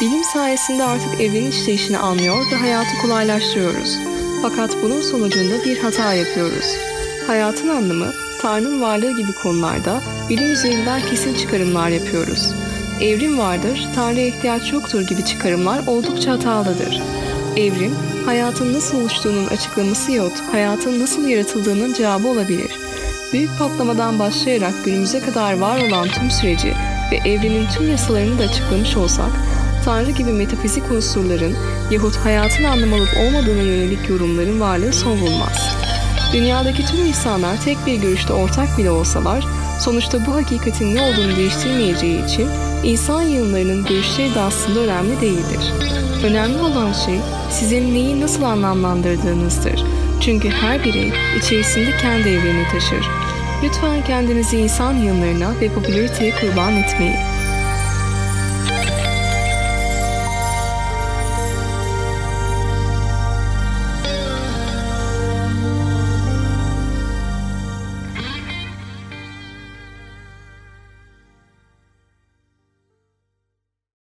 Bilim sayesinde artık evrenin işleyişini anlıyor ve hayatı kolaylaştırıyoruz. Fakat bunun sonucunda bir hata yapıyoruz. Hayatın anlamı, Tanrı'nın varlığı gibi konularda bilim üzerinden kesin çıkarımlar yapıyoruz. Evrim vardır, Tanrı'ya ihtiyaç yoktur gibi çıkarımlar oldukça hatalıdır. Evrim, hayatın nasıl oluştuğunun açıklaması yahut hayatın nasıl yaratıldığının cevabı olabilir. Büyük patlamadan başlayarak günümüze kadar var olan tüm süreci ve evrenin tüm yasalarını da açıklamış olsak, Tanrı gibi metafizik unsurların yahut hayatın anlam alıp olmadığına yönelik yorumların varlığı son bulmaz. Dünyadaki tüm insanlar tek bir görüşte ortak bile olsalar, sonuçta bu hakikatin ne olduğunu değiştirmeyeceği için insan yığınlarının görüşleri de aslında önemli değildir. Önemli olan şey sizin neyi nasıl anlamlandırdığınızdır. Çünkü her birey içerisinde kendi evrenini taşır. Lütfen kendinizi insan yığınlarına ve popülariteye kurban etmeyin.